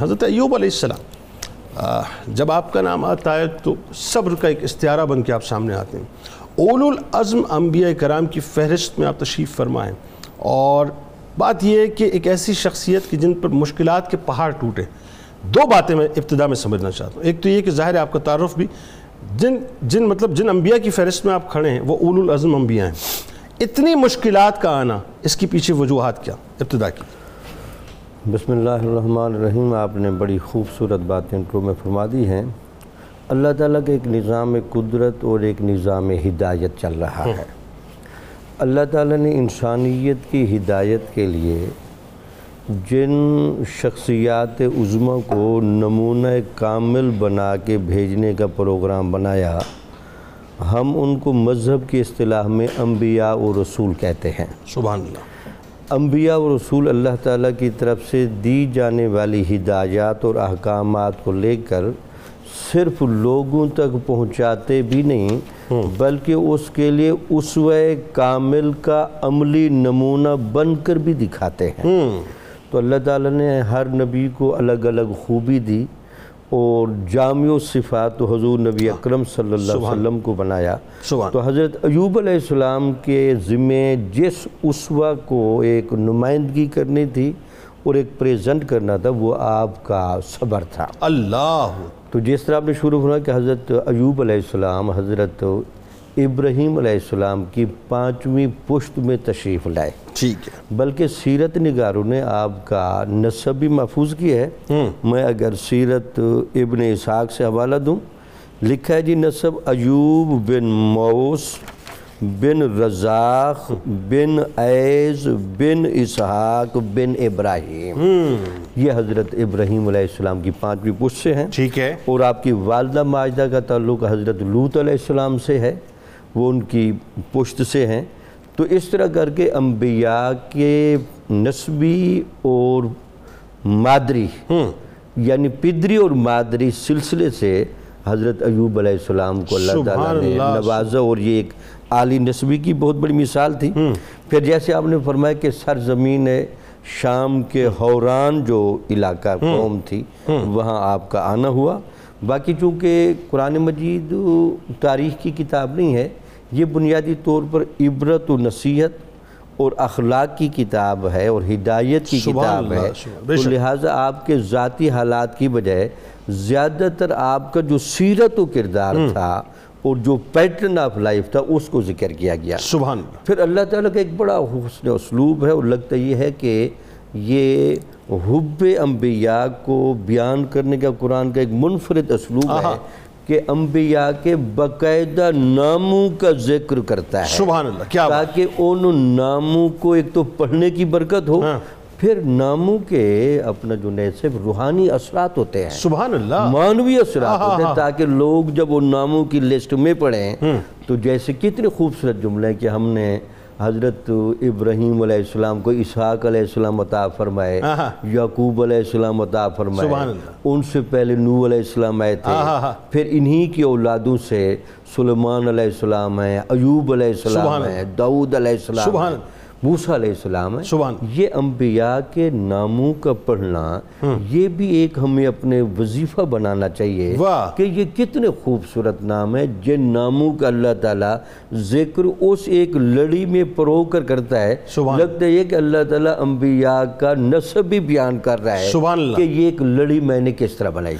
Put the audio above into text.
حضرت ایوب علیہ السلام جب آپ کا نام آتا ہے تو صبر کا ایک استعارہ بن کے آپ سامنے آتے ہیں۔ اول العزم انبیاء کرام کی فہرست میں آپ تشریف فرمائیں۔ اور بات یہ ہے کہ ایک ایسی شخصیت کی جن پر مشکلات کے پہاڑ ٹوٹے۔ دو باتیں میں ابتدا میں سمجھنا چاہتا ہوں۔ ایک تو یہ کہ ظاہر ہے آپ کا تعارف بھی جن جن مطلب جن انبیاء کی فہرست میں آپ کھڑے ہیں، وہ اول العزم انبیاء ہیں۔ اتنی مشکلات کا آنا، اس کی پیچھے وجوہات کیا؟ ابتدا کی۔ بسم اللہ الرحمن الرحیم، آپ نے بڑی خوبصورت باتیں انٹرو میں فرما دی ہیں۔ اللہ تعالیٰ کا ایک نظام قدرت اور ایک نظام ہدایت چل رہا ہے۔ اللہ تعالیٰ نے انسانیت کی ہدایت کے لیے جن شخصیات عظمہ کو نمونہ کامل بنا کے بھیجنے کا پروگرام بنایا، ہم ان کو مذہب کی اصطلاح میں انبیاء و رسول کہتے ہیں۔ سبحان اللہ۔ انبیاء و رسول اللہ تعالیٰ کی طرف سے دی جانے والی ہدایات اور احکامات کو لے کر صرف لوگوں تک پہنچاتے بھی نہیں بلکہ اس کے لیے اسوہ کامل کا عملی نمونہ بن کر بھی دکھاتے ہیں۔ تو اللہ تعالیٰ نے ہر نبی کو الگ الگ خوبی دی۔ اور جامع صفات حضور نبی اکرم صلی اللہ علیہ وسلم کو بنایا۔ تو حضرت ایوب علیہ السلام کے ذمہ جس اسوہ کو ایک نمائندگی کرنی تھی اور ایک پریزنٹ کرنا تھا وہ آپ کا صبر تھا۔ اللہ۔ تو جس طرح آپ نے شروع ہونا کہ حضرت ایوب علیہ السلام حضرت ابراہیم علیہ السلام کی پانچویں پشت میں تشریف لائے۔ ٹھیک ہے۔ بلکہ سیرت نگاروں نے آپ کا نصب بھی محفوظ کیا ہے۔ میں اگر سیرت ابن اسحاق سے حوالہ دوں لکھا ہے جی نصب ایوب بن موس بن رزاق بن عیز بن اسحاق بن ابراہیم۔ یہ حضرت ابراہیم علیہ السلام کی پانچویں پشت سے ہیں۔ ٹھیک ہے۔ اور آپ کی والدہ ماجدہ کا تعلق حضرت لوت علیہ السلام سے ہے۔ وہ ان کی پشت سے ہیں۔ تو اس طرح کر کے انبیاء کے نسبی اور مادری یعنی پدری اور مادری سلسلے سے حضرت ایوب علیہ السلام کو اللہ تعالیٰ نے نوازا۔ اور یہ ایک عالی نسبی کی بہت بڑی مثال تھی۔ پھر جیسے آپ نے فرمایا کہ سرزمین شام کے حوران جو علاقہ قوم تھی وہاں آپ کا آنا ہوا۔ باقی چونکہ قرآن مجید تاریخ کی کتاب نہیں ہے یہ بنیادی طور پر عبرت و نصیحت اور اخلاق کی کتاب ہے اور ہدایت کی کتاب اللہ، ہے۔ تو۔ لہٰذا آپ کے ذاتی حالات کی بجائے زیادہ تر آپ کا جو سیرت و کردار تھا اور جو پیٹرن آف لائف تھا اس کو ذکر کیا گیا۔ سبحان پھر اللہ تعالیٰ کا ایک بڑا حسن اسلوب ہے اور لگتا یہ ہے کہ یہ حب انبیاء کو بیان کرنے کا قرآن کا ایک منفرد اسلوب ہے۔ کہ انبیاء کے باقاعدہ ناموں کا ذکر کرتا ہے۔ سبحان اللہ کیا تاکہ ان ناموں کو ایک تو پڑھنے کی برکت ہو پھر ناموں کے اپنا جو نیسے روحانی اثرات ہوتے ہیں سبحان اللہ۔ مانوی اثرات ہوتے ہیں تاکہ لوگ جب ان ناموں کی لسٹ میں پڑھیں تو جیسے کتنے خوبصورت جملے کہ ہم نے حضرت ابراہیم علیہ السلام کو اسحاق علیہ السلام عطا فرمائے۔ یعقوب علیہ السلام عطا فرمائے سبحان اللہ۔ ان سے پہلے نو علیہ السلام آئے تھے۔ پھر انہی کی اولادوں سے سلیمان علیہ السلام ہیں ایوب علیہ السلام اللہ۔ ہیں داؤد علیہ السلام سبحان ہیں موسیٰ علیہ السلام ہے سبحان یہ انبیاء کے ناموں کا پڑھنا یہ بھی ایک ہمیں اپنے وظیفہ بنانا چاہیے کہ یہ کتنے خوبصورت نام ہے جن ناموں کا اللہ تعالیٰ ذکر اس ایک لڑی میں پرو کر کرتا ہے۔ لگتا ہے کہ اللہ تعالیٰ انبیاء کا نصب بھی بیان کر رہا ہے کہ یہ ایک لڑی میں نے کس طرح بنائی۔